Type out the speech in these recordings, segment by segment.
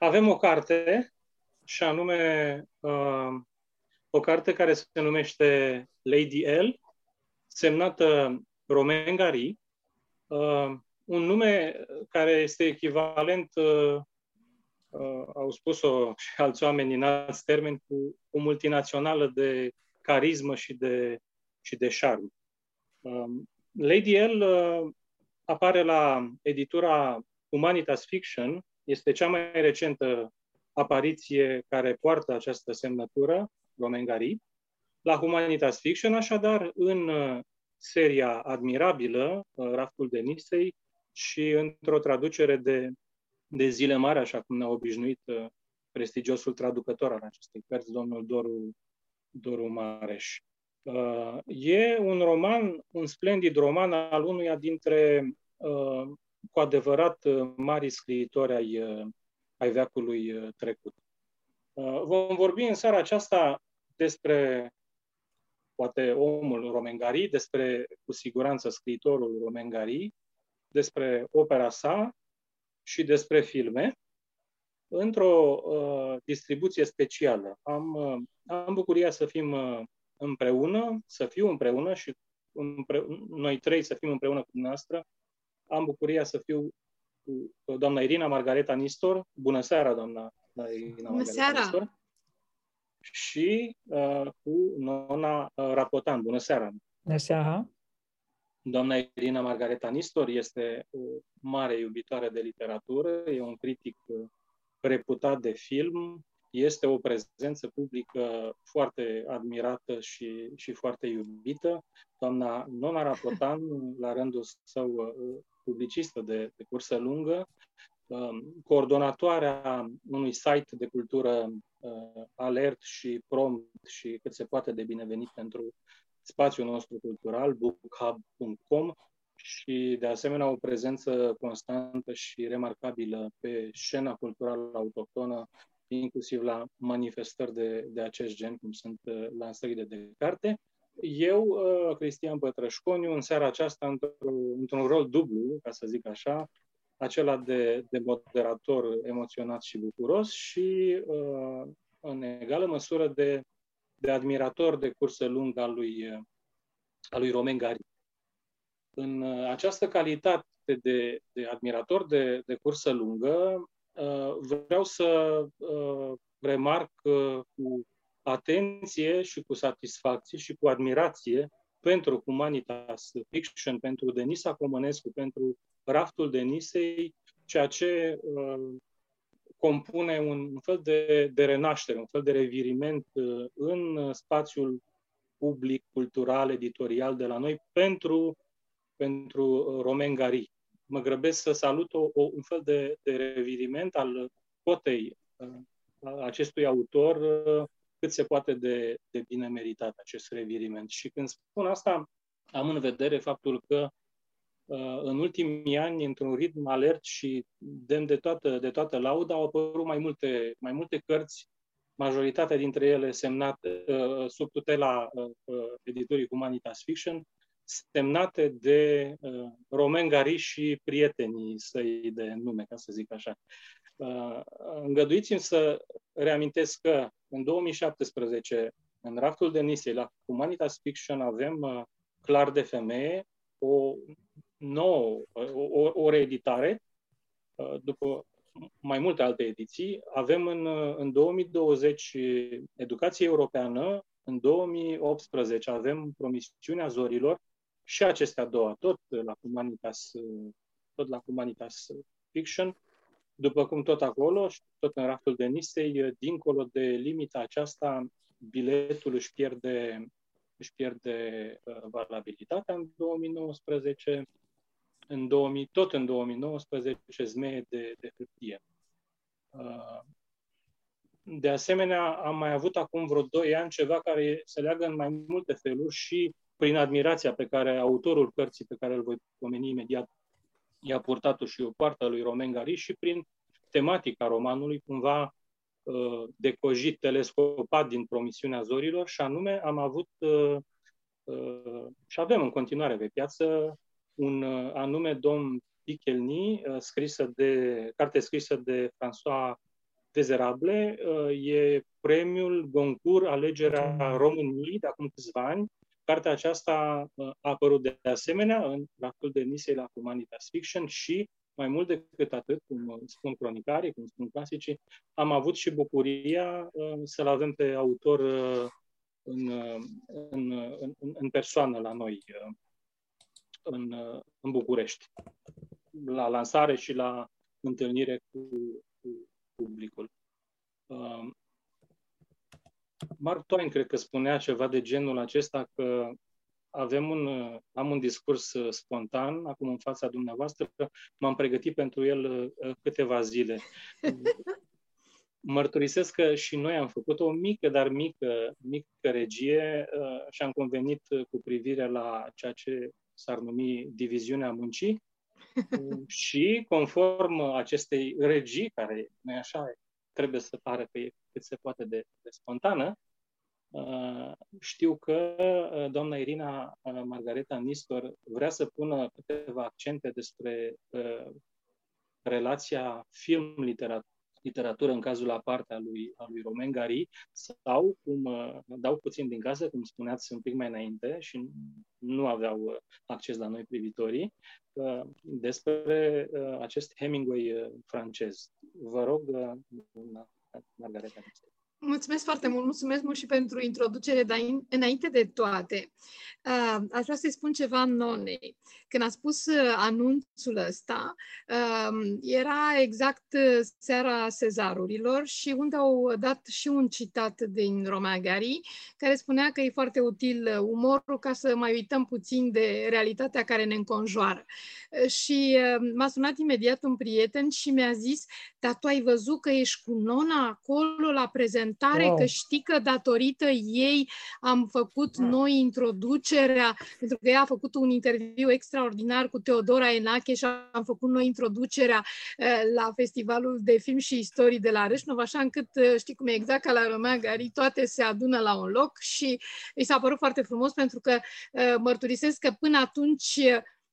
avem o carte, și anume uh, o carte care se numește Lady L, semnată Romain Gary, uh, un nume care este echivalent, uh, uh, au spus-o și alți oameni în alți termeni, cu o multinațională de carismă și de, și de șarm. Uh, Lady L uh, apare la editura Humanitas Fiction, este cea mai recentă apariție care poartă această semnătură, Romain Gary, la Humanitas Fiction, așadar, în uh, seria admirabilă, uh, Raftul de Nisei, și într-o traducere de, de zile mari, așa cum ne-a obișnuit uh, prestigiosul traducător al acestei cărți, domnul Doru, Doru Mareș. E un roman, un splendid roman al unuia dintre cu adevărat mari scriitori ai, ai veacului trecut. Vom vorbi în seara aceasta despre poate omul Romengari, despre cu siguranță scriitorul Romengari, despre opera sa și despre filme într-o uh, distribuție specială. Am, uh, am bucuria să fim uh, împreună, să fiu împreună și împre- noi trei să fim împreună cu dumneavoastră. Am bucuria să fiu cu doamna Irina Margareta Nistor. Bună seara, doamna Irina Bună Margareta seara. Nistor și uh, cu nona uh, Rapotan. Bună seara! Bună seara! Doamna Irina Margareta Nistor este o mare iubitoare de literatură, e un critic uh, reputat de film, este o prezență publică foarte admirată și, și foarte iubită. Doamna Nona Rapotan, la rândul său uh, publicistă de, de cursă lungă, Um, coordonatoarea unui site de cultură uh, alert și prompt și cât se poate de binevenit pentru spațiul nostru cultural, bookhub.com și de asemenea o prezență constantă și remarcabilă pe scena culturală autohtonă, inclusiv la manifestări de, de acest gen, cum sunt uh, lansările de carte. Eu, uh, Cristian Pătrășconiu, în seara aceasta, într-un, într-un rol dublu, ca să zic așa, acela de, de moderator emoționat și bucuros și, uh, în egală măsură, de, de admirator de curse lungă al lui, al lui Romain Gary. În uh, această calitate de, de admirator de, de cursă lungă, uh, vreau să remarc cu atenție și cu satisfacție și cu admirație pentru Humanitas Fiction, pentru Denisa Comănescu, pentru raftul de Nisei, ceea ce uh, compune un fel de, de renaștere, un fel de reviriment uh, în spațiul public, cultural, editorial de la noi pentru, pentru uh, Romain Gary. Mă grăbesc să salut o, o, un fel de, de reviriment al cotei uh, acestui autor uh, cât se poate de, de bine meritat acest reviriment. Și când spun asta, am în vedere faptul că Uh, în ultimii ani, într-un ritm alert și demn de toată, de toată lauda, au apărut mai multe, mai multe cărți, majoritatea dintre ele semnate uh, sub tutela uh, editorii Humanitas Fiction, semnate de Romain Gary și prietenii săi de nume, ca să zic așa. Îngăduiți-mi să reamintesc că în 2017, în raftul de Nisei, la Humanitas Fiction, avem Clar de femeie, o nouă, o, o reeditare, uh, după mai multe alte ediții. Avem în, uh, în 2020 Educație Europeană, în 2018 avem Promisiunea Zorilor și acestea două, tot la Humanitas, tot la Humanitas Fiction, după cum tot acolo, tot în raftul de Nisei, dincolo de limita aceasta, biletul își pierde, își pierde uh, valabilitatea în 2019 în 2000, tot în 2019 zmeie de, de hârtie. Uh, de asemenea, am mai avut acum vreo 2 ani ceva care se leagă în mai multe feluri și prin admirația pe care autorul cărții, pe care îl voi pomeni imediat, i-a purtat-o și o poartă lui Romain Gary și prin tematica romanului, cumva uh, decojit, telescopat din promisiunea zorilor și anume am avut uh, și avem în continuare pe piață un uh, anume domn Pichelny, uh, scrisă de, carte scrisă de François Dezerable e premiul Goncourt Alegerea României de acum câțiva ani. Cartea aceasta a apărut de asemenea în raftul de Nisei la Humanitas Fiction și mai mult decât atât, cum spun cronicarii, cum spun clasicii, am avut și bucuria să-l avem pe autor în, în, în, în persoană la noi, în, în București, la lansare și la întâlnire cu, cu publicul. Uh, Mark Twain cred că spunea ceva de genul acesta că avem un, am un discurs spontan acum în fața dumneavoastră, m-am pregătit pentru el uh, câteva zile. Mărturisesc că și noi am făcut o mică, dar mică, mică regie uh, și am convenit cu privire la ceea ce s-ar numi diviziunea muncii și conform acestei regii, care nu așa trebuie să pară că e cât se poate de, de spontană, uh, știu că uh, doamna Irina uh, Margareta Nistor vrea să pună câteva accente despre relația film-literatură literatură în cazul aparte al lui, al lui Romain Gary sau, cum dau puțin din casă, cum spuneați un pic mai înainte și nu aveau acces la noi privitorii, despre acest Hemingway francez. Vă rog, Margareta. Mulțumesc foarte mult, mulțumesc mult și pentru introducere, dar înainte de toate, uh, aș vrea să-i spun ceva nonei. Când a spus uh, anunțul ăsta, uh, era exact seara Sezarurilor și unde au dat și un citat din Romea Gary, care spunea că e foarte util umorul ca să mai uităm puțin de realitatea care ne înconjoară. Și m-a sunat imediat un prieten și mi-a zis, dar tu ai văzut că ești cu nona acolo la prezent prezentare, wow. că știi că datorită ei am făcut wow. noi introducerea, pentru că ea a făcut un interviu extraordinar cu Teodora Enache și am făcut noi introducerea uh, la Festivalul de Film și Istorii de la Râșnov, așa încât, uh, știi cum e exact ca la Romea Gari, toate se adună la un loc și îi s-a părut foarte frumos pentru că uh, mărturisesc că până atunci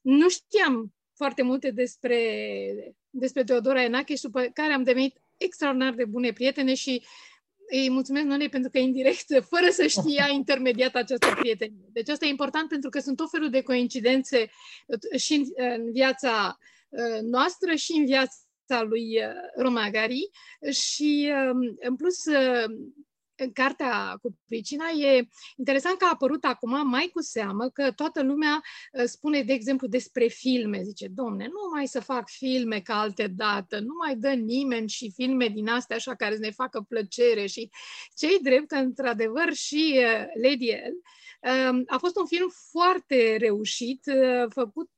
nu știam foarte multe despre, despre Teodora Enache și după care am devenit extraordinar de bune prietene și îi mulțumesc Nonei pentru că indirect, fără să știe, a intermediat această prietenie. Deci asta e important pentru că sunt tot felul de coincidențe uh, și în, în viața uh, noastră și în viața lui uh, Romagari și um, în plus în cartea cu pricina, e interesant că a apărut acum mai cu seamă că toată lumea uh, spune, de exemplu, despre filme. Zice, domne, nu mai să fac filme ca alte dată, nu mai dă nimeni și filme din astea așa care să ne facă plăcere și cei drept că, într-adevăr, și uh, Lady L um, a fost un film foarte reușit, uh, făcut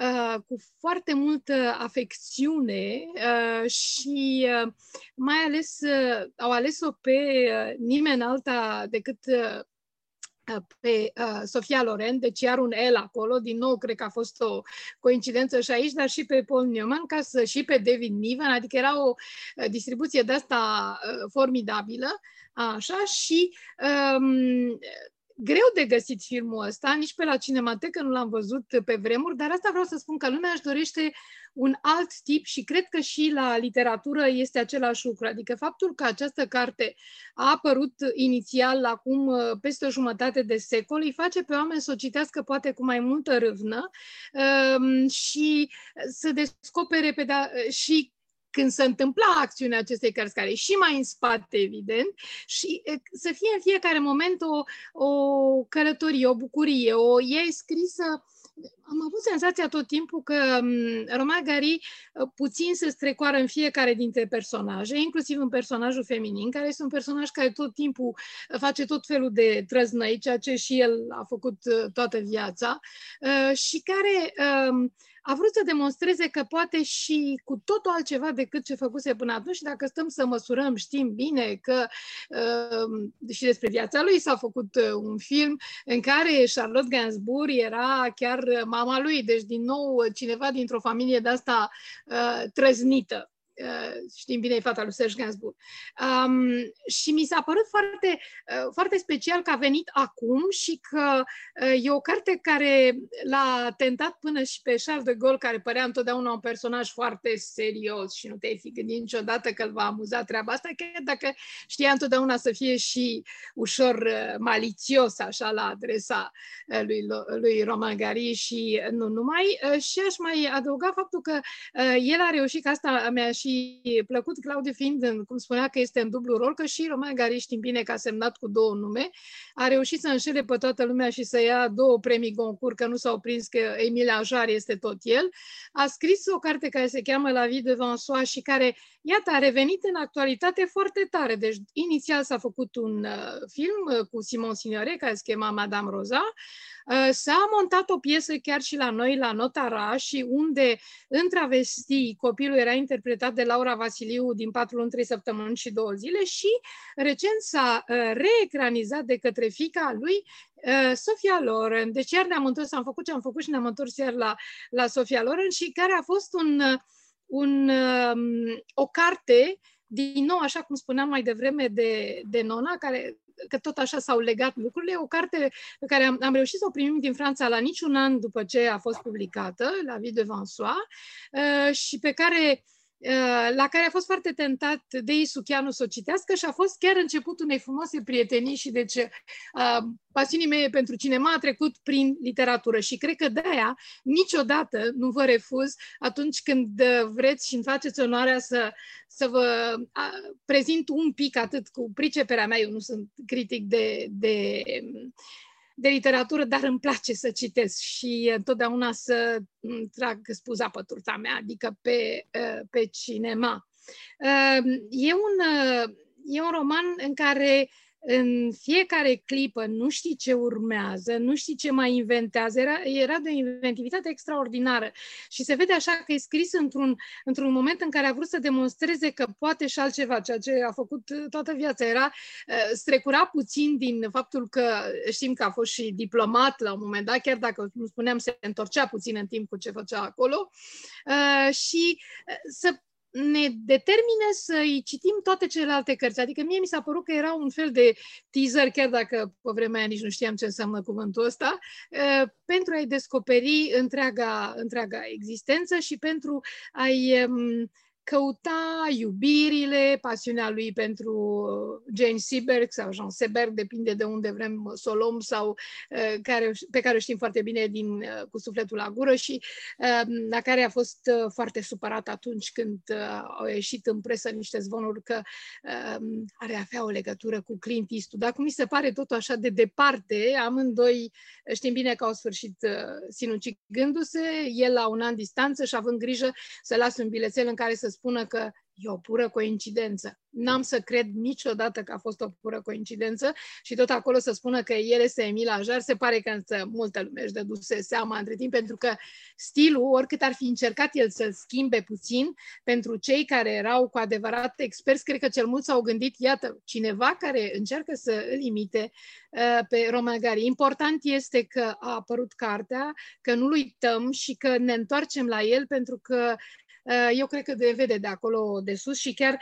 Uh, cu foarte multă afecțiune uh, și uh, mai ales uh, au ales-o pe uh, nimeni alta decât uh, pe uh, Sofia Loren, deci iar un L acolo, din nou cred că a fost o coincidență și aici, dar și pe Paul Newman, ca să, și pe David Niven, adică era o uh, distribuție de asta uh, formidabilă, așa, și um, greu de găsit filmul ăsta, nici pe la Cinematecă nu l-am văzut pe vremuri, dar asta vreau să spun că lumea își dorește un alt tip și cred că și la literatură este același lucru. Adică faptul că această carte a apărut inițial acum uh, peste o jumătate de secol îi face pe oameni să o citească poate cu mai multă râvnă um, și să descopere pe da, și când se întâmpla acțiunea acestei cărți, care e și mai în spate, evident, și să fie în fiecare moment o, o călătorie, o bucurie, o e scrisă am avut senzația tot timpul că Romain Gary puțin se strecoară în fiecare dintre personaje, inclusiv în personajul feminin, care este un personaj care tot timpul face tot felul de trăznăi, ceea ce și el a făcut toată viața, și care a vrut să demonstreze că poate și cu totul altceva decât ce făcuse până atunci și dacă stăm să măsurăm, știm bine că uh, și despre viața lui s-a făcut uh, un film în care Charlotte Gainsbourg era chiar mama lui, deci din nou cineva dintr-o familie de asta uh, trăznită. Știm bine, e fata lui Serge Gainsbourg. Um, și mi s-a părut foarte, foarte special că a venit acum și că e o carte care l-a tentat până și pe Charles de Gaulle, care părea întotdeauna un personaj foarte serios și nu te-ai fi gândit niciodată că îl va amuza treaba asta, chiar dacă știa întotdeauna să fie și ușor malițios așa la adresa lui, lui Roman Gary și nu numai. Și aș mai adăuga faptul că el a reușit, că asta mi-a și plăcut, Claudiu fiind, cum spunea că este în dublu rol, că și Roman Gary știm bine că a semnat cu două nume, a reușit să înșele pe toată lumea și să ia două premii Goncourt, că nu s-au prins că Emile Ajar este tot el. A scris o carte care se cheamă La vie de Vansoa și care, iată, a revenit în actualitate foarte tare. Deci, inițial s-a făcut un uh, film uh, cu Simon Signore, care se chema Madame Rosa, Uh, s-a montat o piesă chiar și la noi, la Notara, și unde, în travestii, copilul era interpretat de Laura Vasiliu din 4 luni, 3 săptămâni și 2 zile și recent s-a uh, reecranizat de către fica lui uh, Sofia Loren. Deci iar ne-am întors, am făcut ce am făcut și ne-am întors iar la, la Sofia Loren și care a fost un, un, um, o carte din nou, așa cum spuneam mai devreme de, de Nona, care că tot așa s-au legat lucrurile, o carte pe care am, am reușit să o primim din Franța la niciun an după ce a fost publicată, La vie de Vansois, uh, și pe care uh, la care a fost foarte tentat de Isuchianu să o citească și a fost chiar începutul unei frumoase prietenii și deci uh, pasiunii mele pentru cinema a trecut prin literatură. Și cred că de-aia niciodată nu vă refuz atunci când vreți și îmi faceți onoarea să, să vă a, prezint un pic atât cu priceperea mea, eu nu sunt critic de, de, de literatură, dar îmi place să citesc și întotdeauna să trag spuza pe turta mea, adică pe, pe cinema. E un, e un roman în care în fiecare clipă nu știi ce urmează, nu știi ce mai inventează, era, era de o inventivitate extraordinară. Și se vede așa că e scris într-un, într-un moment în care a vrut să demonstreze că poate și altceva, ceea ce a făcut toată viața. Era, uh, strecura puțin din faptul că știm că a fost și diplomat la un moment dat, chiar dacă, cum spuneam, se întorcea puțin în timp cu ce făcea acolo. Uh, și uh, să ne determine să-i citim toate celelalte cărți. Adică mie mi s-a părut că era un fel de teaser, chiar dacă pe vremea aia nici nu știam ce înseamnă cuvântul ăsta, uh, pentru a-i descoperi întreaga, întreaga existență și pentru a-i um, căuta iubirile, pasiunea lui pentru uh, Jane Seberg sau Jean Seberg, depinde de unde vrem să o luăm, sau uh, care, pe care o știm foarte bine din uh, Cu sufletul la gură și la care a fost foarte supărat atunci când au ieșit în presă niște zvonuri că um, are avea o legătură cu Clint Eastwood. Dar cum mi se pare totul așa de departe, amândoi știm bine că au sfârșit sinucigându-se, el la un an distanță și având grijă să lasă un bilețel în care să spună că e o pură coincidență. N-am să cred niciodată că a fost o pură coincidență și tot acolo să spună că el este Emil Ajar, se pare că însă multă lume își dăduse seama între timp, pentru că stilul, oricât ar fi încercat el să-l schimbe puțin, pentru cei care erau cu adevărat experți, cred că cel mult s-au gândit, iată, cineva care încearcă să îl imite uh, pe Romagari. Important este că a apărut cartea, că nu-l uităm și că ne întoarcem la el, pentru că Uh, eu cred că de vede de acolo de sus și chiar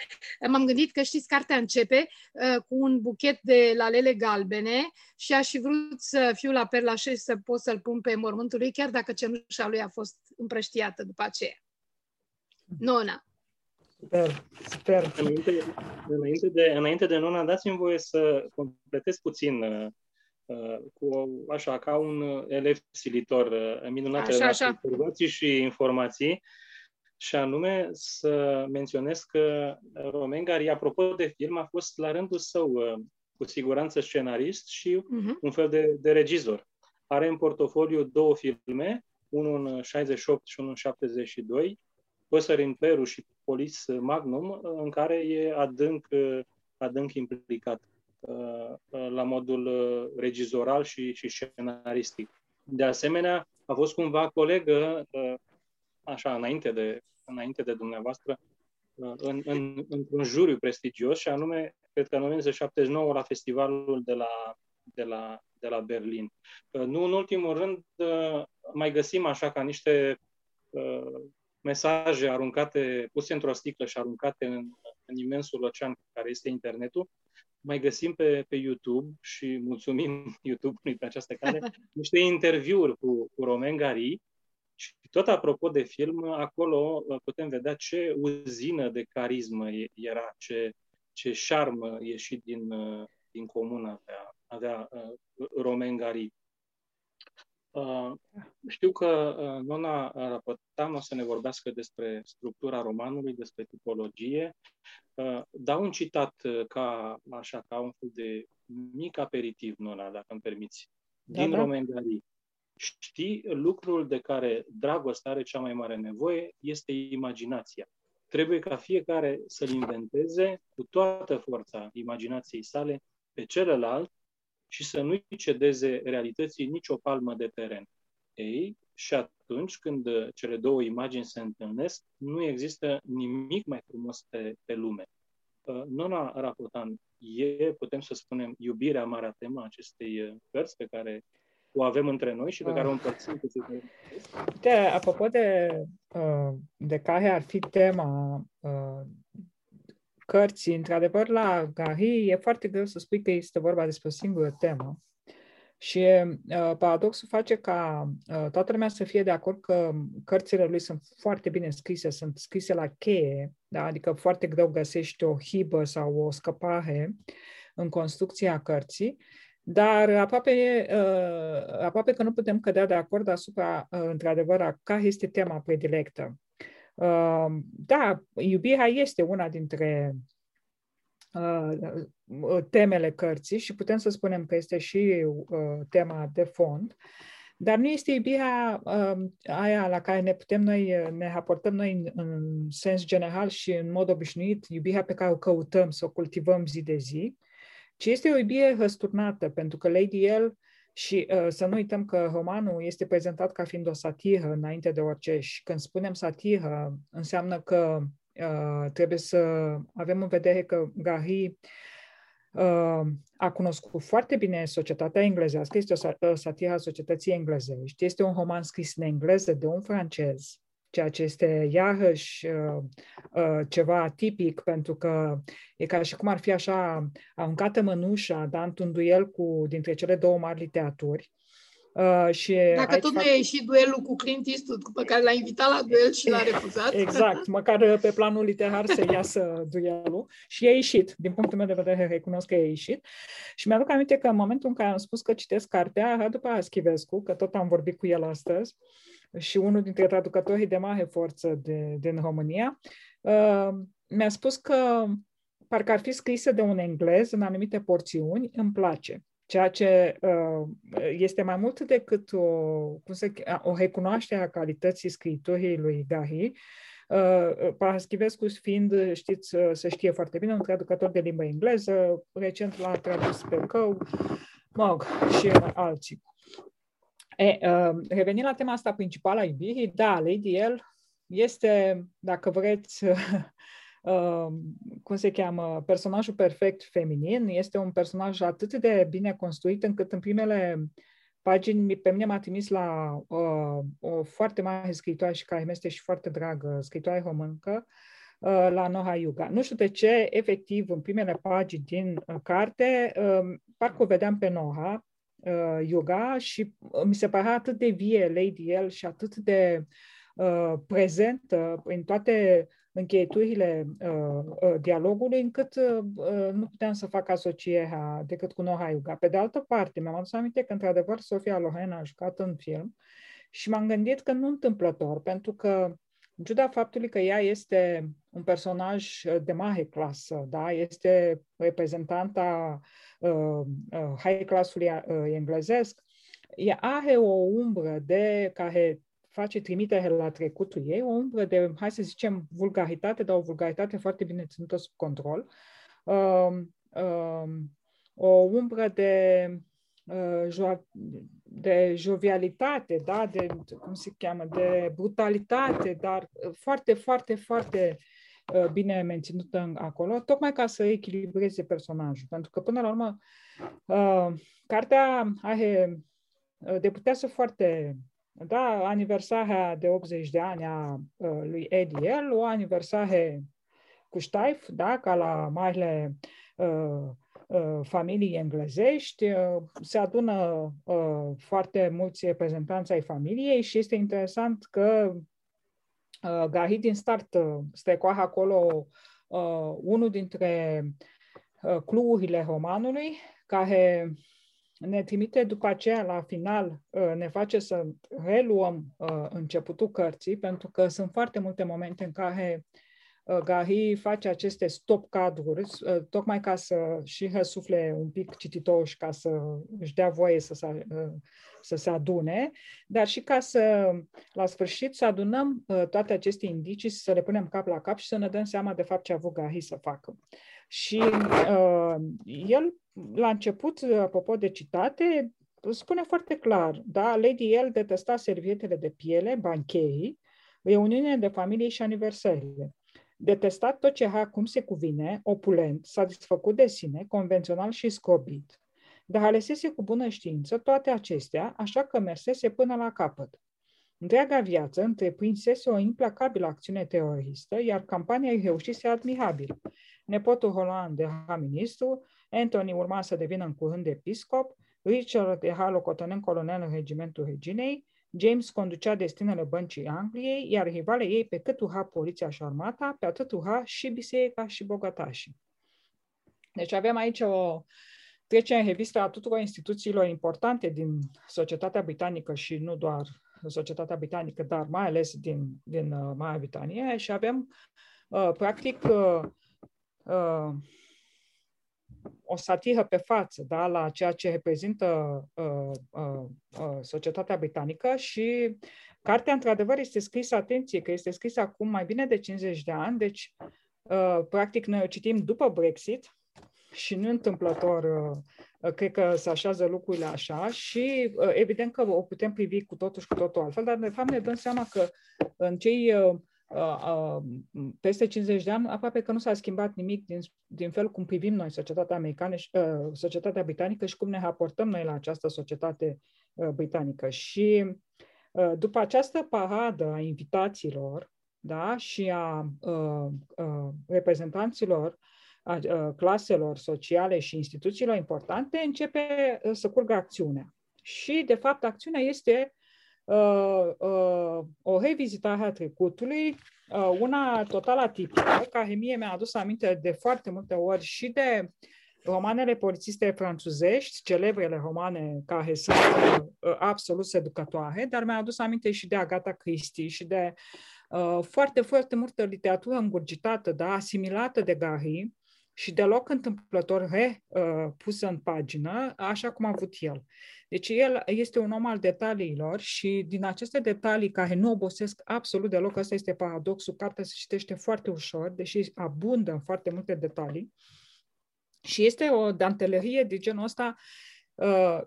m-am gândit că știți, cartea începe uh, cu un buchet de lalele galbene și aș fi vrut să fiu la Perlașe și să pot să-l pun pe mormântul lui, chiar dacă cenușa lui a fost împrăștiată după aceea. Nona. Super, super. Înainte, înainte, de, înainte de Nona, dați-mi voie să completez puțin uh, uh cu, așa, ca un elev silitor, uh, minunate așa, așa. observații și informații și anume să menționez că Romain Gary, apropo de film, a fost la rândul său uh, cu siguranță scenarist și uh-huh. un fel de, de regizor. Are în portofoliu două filme, unul în 68 și unul în 72, Păsări în Peru și Polis Magnum, în care e adânc, uh, adânc implicat uh, la modul regizoral și, și scenaristic. De asemenea, a fost cumva colegă așa, înainte de, înainte de dumneavoastră, uh, în, în, într-un juriu prestigios și anume, cred că în 1979 la festivalul de la, de la, de la Berlin. Uh, nu în ultimul rând, uh, mai găsim așa ca niște mesaje aruncate, puse într-o sticlă și aruncate în, în imensul ocean care este internetul, mai găsim pe, pe YouTube și mulțumim YouTube-ului pe această cale, niște interviuri cu, cu Romain Gary și tot apropo de film, acolo uh, putem vedea ce uzină de carismă era, ce, ce șarmă ieșit din, uh, din comun avea, avea uh, Romain Gary. Uh, știu că uh, Nona Rapotan o să ne vorbească despre structura romanului, despre tipologie. Uh, dau un citat uh, ca, așa, ca un fel de mic aperitiv, Nona, dacă îmi permiți, da, din da, da. Romain Gary. Știi, lucrul de care dragostea are cea mai mare nevoie este imaginația. Trebuie ca fiecare să-l inventeze cu toată forța imaginației sale pe celălalt și să nu-i cedeze realității nicio palmă de teren. Ei, și atunci când cele două imagini se întâlnesc, nu există nimic mai frumos pe, pe lume. Uh, Nona Rapotan e, putem să spunem, iubirea marea temă acestei uh, cărți pe care o avem între noi și pe care o împărțim cu cei De, apropo de, uh, de care ar fi tema cărții, într-adevăr, la Gary e foarte greu să spui că este vorba despre o singură temă. Și uh, paradoxul face ca uh, toată lumea să fie de acord că cărțile lui sunt foarte bine scrise, sunt scrise la cheie, da? adică foarte greu găsești o hibă sau o scăpare în construcția cărții, dar aproape, uh, aproape că nu putem cădea de acord asupra, uh, într-adevăr, a care este tema predilectă. Uh, da, iubirea este una dintre uh, temele cărții și putem să spunem că este și uh, tema de fond, dar nu este iubirea uh, aia la care ne putem noi, ne raportăm noi în, în sens general și în mod obișnuit, iubirea pe care o căutăm, să o cultivăm zi de zi, ci este o iubire răsturnată, pentru că Lady El și uh, să nu uităm că romanul este prezentat ca fiind o satiră înainte de orice. Și când spunem satiră, înseamnă că uh, trebuie să avem în vedere că Gary uh, a cunoscut foarte bine societatea englezească, este o satiră a societății englezești, este un roman scris în engleză de un francez, ceea ce este iarăși uh, uh, ceva tipic, pentru că e ca și cum ar fi așa aruncată mănușa, da, într-un duel cu, dintre cele două mari literaturi. Uh, și Dacă tot fac... nu a ieșit duelul cu Clint Eastwood, pe care l-a invitat la duel și l-a refuzat. Exact, măcar uh, pe planul literar să iasă duelul. Și a ieșit, din punctul meu de vedere, recunosc că a ieșit. Și mi-aduc aminte că în momentul în care am spus că citesc cartea, Radu Paraschivescu, că tot am vorbit cu el astăzi, și unul dintre traducătorii de mare forță de, din România, uh, mi-a spus că parcă ar fi scrisă de un englez în anumite porțiuni, îmi place. Ceea ce uh, este mai mult decât o, cum se, o recunoaștere a calității scriturii lui Gary, Uh, Paraschivescu fiind, știți, uh, să știe foarte bine, un traducător de limba engleză, recent l-a tradus pe Cău, mă și alții. E, uh, revenind la tema asta principală a iubirii, da, Lady L este, dacă vreți, uh, cum se cheamă, personajul perfect feminin, este un personaj atât de bine construit încât în primele pagini pe mine m-a trimis la uh, o foarte mare scritoare și care mi este și foarte dragă, scritoare româncă, uh, la Noha Yuga. Nu știu de ce, efectiv, în primele pagini din uh, carte, uh, parcă o vedeam pe Noha, uh, yoga și uh, mi se părea atât de vie Lady El și atât de uh, prezentă în toate încheieturile uh, uh, dialogului, încât uh, uh, nu puteam să fac asocierea decât cu Noha Yuga. Pe de altă parte, mi-am adus aminte că, într-adevăr, Sofia Loren a jucat în film și m-am gândit că nu întâmplător, pentru că în ciuda faptului că ea este un personaj de mare clasă, da? este reprezentanta uh, uh, high classului uh, englezesc, ea are o umbră de care face trimitere la trecutul ei, o umbră de, hai să zicem, vulgaritate, dar o vulgaritate foarte bine ținută sub control, uh, uh, o umbră de, uh, jo- de jovialitate, da? de, cum se cheamă, de brutalitate, dar foarte, foarte, foarte Uh, bine menținută acolo, tocmai ca să echilibreze personajul. Pentru că, până la urmă, uh, cartea are uh, deputează foarte da, aniversarea de 80 de ani a uh, lui Ediel, o aniversare cu ștaif, da, ca la marile uh, uh, familii englezești, uh, se adună uh, foarte mulți reprezentanți ai familiei și este interesant că uh, Gahid din start uh, strecoară acolo uh, unul dintre uh, cluurile romanului, care ne trimite după aceea la final, uh, ne face să reluăm uh, începutul cărții, pentru că sunt foarte multe momente în care uh, Gary face aceste stop cadruri, tocmai ca să și răsufle un pic cititorul și ca să își dea voie să se, să se adune, dar și ca să, la sfârșit, să adunăm toate aceste indicii, să le punem cap la cap și să ne dăm seama de fapt ce a avut Gary să facă. Și uh, el la început, apropo de citate, spune foarte clar, da, Lady El detesta servietele de piele, bancherii, reuniunile de familie și aniversările. Detestat tot ce era cum se cuvine, opulent, satisfăcut de sine, convențional și scobit. Dar alesese cu bună știință toate acestea, așa că mersese până la capăt. Întreaga viață întreprinsese o implacabilă acțiune teroristă, iar campania îi reușise admirabil. Nepotul Roland era ministru, Anthony urma să devină în curând episcop, Richard era locotenent colonel în regimentul reginei, James conducea destinele băncii Angliei, iar rivale ei pe cât uha poliția și armata, pe atât uha și biserica și bogatașii. Deci avem aici o trecere în revistă a tuturor instituțiilor importante din societatea britanică și nu doar societatea britanică, dar mai ales din, din uh, Marea Britanie și avem, uh, practic, uh, uh, o satiră pe față da, la ceea ce reprezintă uh, uh, uh, societatea britanică și cartea, într-adevăr, este scrisă, atenție, că este scrisă acum mai bine de 50 de ani, deci, uh, practic, noi o citim după Brexit și nu întâmplător, uh, cred că se așează lucrurile așa și uh, evident că o putem privi cu totul și cu totul altfel, dar de fapt ne dăm seama că în cei uh, peste 50 de ani, aproape că nu s-a schimbat nimic din, din felul cum privim noi societatea americană și uh, societatea britanică și cum ne raportăm noi la această societate uh, britanică. Și uh, după această paradă a invitațiilor da, și a uh, uh, reprezentanților a uh, claselor sociale și instituțiilor importante, începe uh, să curgă acțiunea. Și, de fapt, acțiunea este uh, uh, o revizitare a trecutului, uh, una total atipică, care mie mi-a adus aminte de foarte multe ori și de romanele polițiste franțuzești, celebrele romane care sunt uh, absolut seducătoare, dar mi-a adus aminte și de Agatha Christie și de uh, foarte, foarte multă literatură îngurgitată, da, asimilată de Gary, și deloc întâmplător repusă uh, în pagină, așa cum a avut el. Deci el este un om al detaliilor și din aceste detalii care nu obosesc absolut deloc, ăsta este paradoxul, cartea se citește foarte ușor, deși abundă în foarte multe detalii. Și este o dantelerie de genul ăsta uh,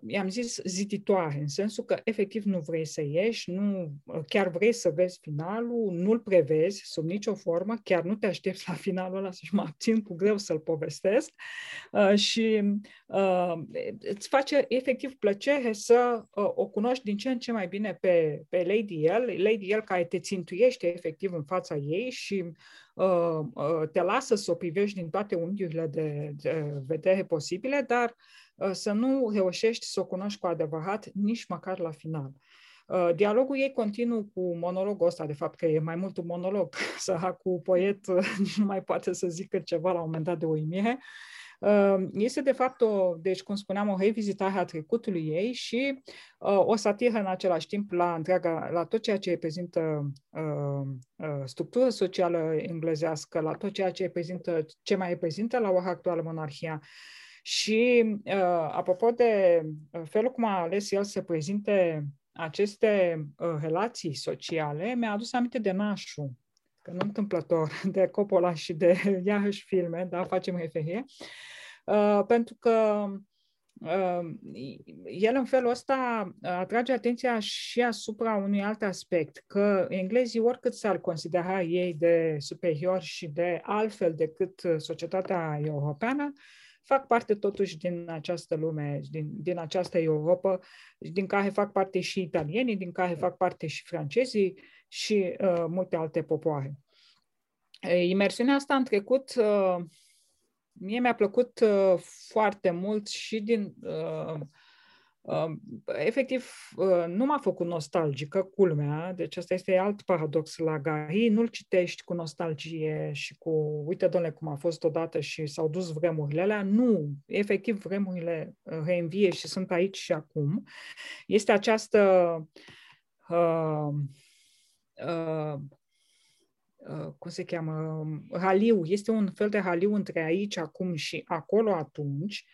i-am zis ziditoare, în sensul că efectiv nu vrei să ieși, nu, uh, chiar vrei să vezi finalul, nu-l prevezi sub nicio formă, chiar nu te aștepți la finalul ăla să mă abțin cu greu să-l povestesc. Uh, și uh, îți face efectiv plăcere să uh, o cunoști din ce în ce mai bine pe, pe Lady El, Lady El care te țintuiește efectiv în fața ei și uh, uh, te lasă să o privești din toate unghiurile de, de vedere posibile, dar Uh, să nu reușești să o cunoști cu adevărat nici măcar la final. Uh, dialogul ei continuu cu monologul ăsta, de fapt că e mai mult un monolog, să cu poet nici nu mai poate să zică ceva la un moment dat de uimire. Uh, este de fapt o, deci cum spuneam, o revizitare a trecutului ei și o satiră în același timp la întreaga, la tot ceea ce reprezintă uh, structură socială englezească, la tot ceea ce reprezintă, ce mai reprezintă la ora actuală monarhia. Și uh, apropo de uh, felul cum a ales el să prezinte aceste uh, relații sociale, mi-a adus aminte de Nașu, că nu întâmplător, de Coppola și de iarăși filme, da, facem referire, uh, pentru că uh, el în felul ăsta atrage atenția și asupra unui alt aspect, că englezii, oricât s-ar considera ei de superior și de altfel decât societatea europeană, fac parte totuși din această lume, din, din această Europa, din care fac parte și italienii, din care fac parte și francezii și uh, multe alte popoare. Imersiunea asta în trecut, uh, mie mi-a plăcut uh, foarte mult și din uh, efectiv, nu m-a făcut nostalgică, culmea, deci asta este alt paradox la Gary, nu-l citești cu nostalgie și cu, uite, domnule, cum a fost odată și s-au dus vremurile alea, nu, efectiv, vremurile reînvie și sunt aici și acum. Este această uh, uh, uh, cum se cheamă, haliu, este un fel de haliu între aici, acum și acolo, atunci,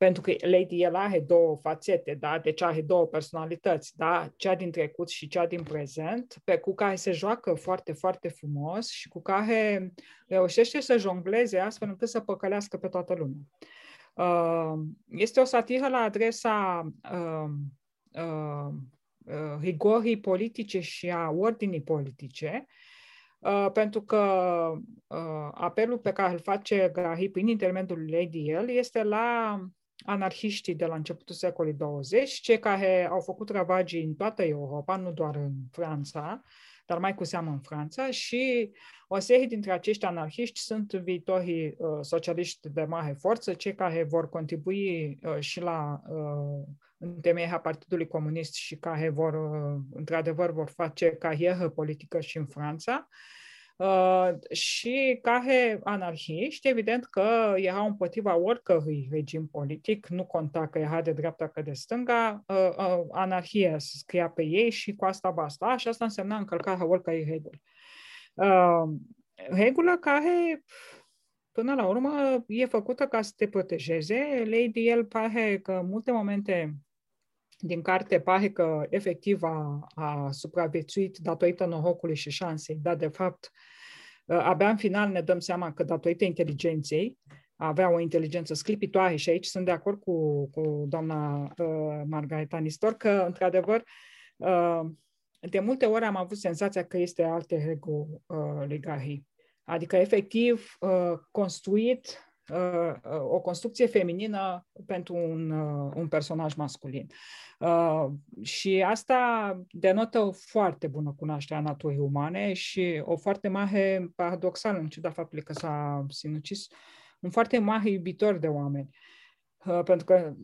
pentru că Lady el are două fațete, da? deci are două personalități, da? cea din trecut și cea din prezent, pe cu care se joacă foarte, foarte frumos și cu care reușește să jongleze astfel încât să păcălească pe toată lumea. Uh, este o satiră la adresa uh, uh, rigorii politice și a ordinii politice, pentru că apelul pe care îl face Grahi prin intermediul Lady El este la anarhiștii de la începutul secolului 20, cei care au făcut ravagii în toată Europa, nu doar în Franța, dar mai cu seamă în Franța și o serie dintre acești anarhiști sunt viitorii uh, socialiști de mare forță, cei care vor contribui uh, și la uh, întemeierea Partidului Comunist și care vor, uh, într-adevăr, vor face carieră politică și în Franța. Uh, Uh, și care anarhiști, evident că erau împotriva oricărui regim politic, nu conta că era de dreapta că de stânga, uh, uh, anarhia se scria pe ei și cu asta basta, și asta însemna încălcarea oricărei reguli. Uh, regulă care până la urmă e făcută ca să te protejeze. Lady El pare că în multe momente din carte pare că efectiv a, a supraviețuit datorită norocului și șansei, dar de fapt uh, abia în final ne dăm seama că datorită inteligenței, avea o inteligență sclipitoare și aici sunt de acord cu, cu doamna uh, Margareta Nistor că, într-adevăr, uh, de multe ori am avut senzația că este alte ego uh, legahi. Adică, efectiv, uh, construit uh, o construcție feminină pentru un, uh, un personaj masculin. Uh, și asta denotă o foarte bună cunoaștere a naturii umane și o foarte mare, paradoxal, în ciuda faptului că s-a sinucis, un foarte mare iubitor de oameni. Uh, pentru că,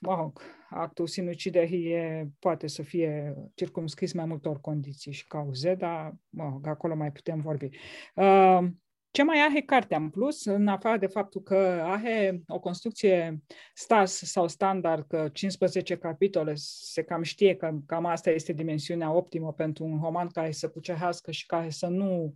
mă rog, actul sinuciderii e, poate să fie circumscris mai multor condiții și cauze, dar, mă rog, acolo mai putem vorbi. Uh, ce mai are cartea în plus, în afară de faptul că are o construcție stas sau standard, că 15 capitole, se cam știe că cam asta este dimensiunea optimă pentru un roman care să cucerească și care să nu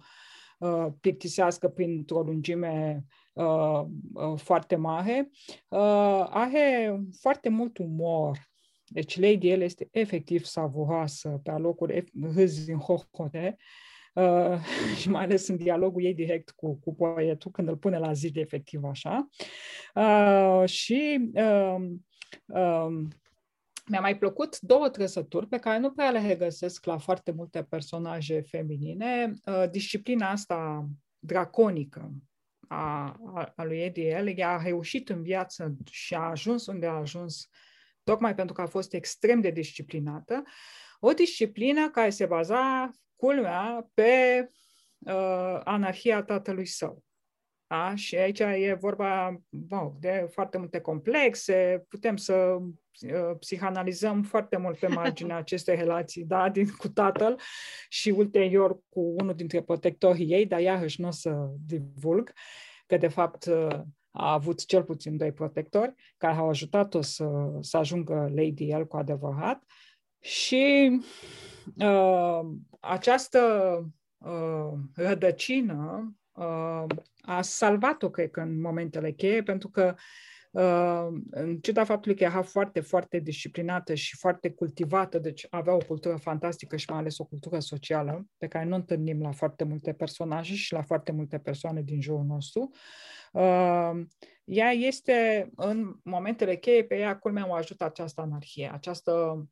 uh, plictisească printr-o lungime uh, uh, foarte mare. Uh, are foarte mult umor. Deci Lady El este efectiv savuroasă pe alocuri, râzi în hohote. Uh, Uh, și mai ales în dialogul ei direct cu, cu poetul, când îl pune la zi efectiv așa. Uh, și uh, uh, mi-a mai plăcut două trăsături pe care nu prea le regăsesc la foarte multe personaje feminine. Uh, disciplina asta draconică a, a, a lui Eddie El, ea a reușit în viață și a ajuns unde a ajuns tocmai pentru că a fost extrem de disciplinată. O disciplină care se baza culmea, pe uh, anarhia tatălui său. Da? Și aici e vorba wow, de foarte multe complexe, putem să uh, psihanalizăm foarte mult pe marginea acestei relații da, din, cu tatăl și ulterior cu unul dintre protectorii ei, dar iarăși nu o să divulg, că de fapt uh, a avut cel puțin doi protectori care au ajutat-o să, să ajungă Lady El cu adevărat și uh, această uh, rădăcină uh, a salvat-o, cred că, în momentele cheie, pentru că Uh, în ciuda faptului că era foarte, foarte disciplinată și foarte cultivată, deci avea o cultură fantastică și mai ales o cultură socială, pe care nu întâlnim la foarte multe personaje și la foarte multe persoane din jurul nostru. Uh, ea este, în momentele cheie, pe ea, culmea, o ajută această anarhie, această uh,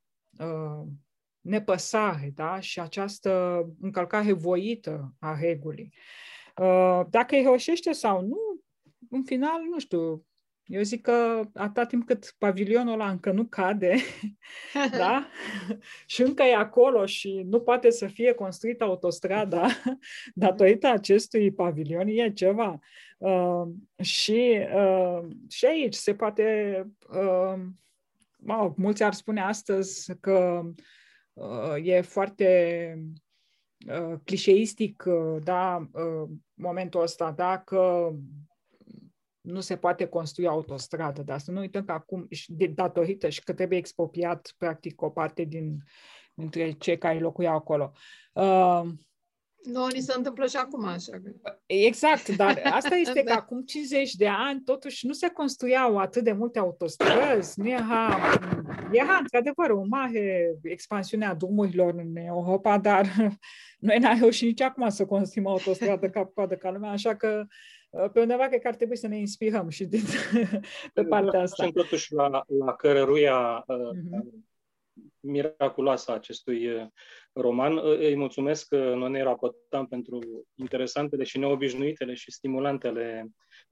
nepăsare da? și această încălcare voită a regulii. Uh, dacă îi reușește sau nu, în final, nu știu, Eu zic că atâta timp cât pavilionul ăla încă nu cade, da? și încă e acolo și nu poate să fie construită autostrada datorită acestui pavilion, e ceva. Uh, și, uh, și aici se poate, uh, mă, mulți ar spune astăzi că uh, e foarte uh, clișeistic, uh, da, uh, momentul ăsta, da, că nu se poate construi autostradă, dar să nu uităm că acum, de, datorită și că trebuie expropiat, practic, o parte din, dintre cei care locuiau acolo. Uh, nu, ni se întâmplă și acum așa. Exact, dar asta este da. că acum 50 de ani totuși nu se construiau atât de multe autostrăzi, nu era, era într-adevăr o mare expansiune a drumurilor în Europa, dar noi n-am reușit nici acum să construim autostradă cap-coadă ca lumea, așa că Uh, pe undeva cred că ar trebui să ne inspirăm și din, pe partea asta. Sunt totuși la, la cărăruia uh-huh. miraculoasă a acestui uh, roman. Uh, îi mulțumesc că noi ne raportăm pentru interesantele și neobișnuitele și stimulantele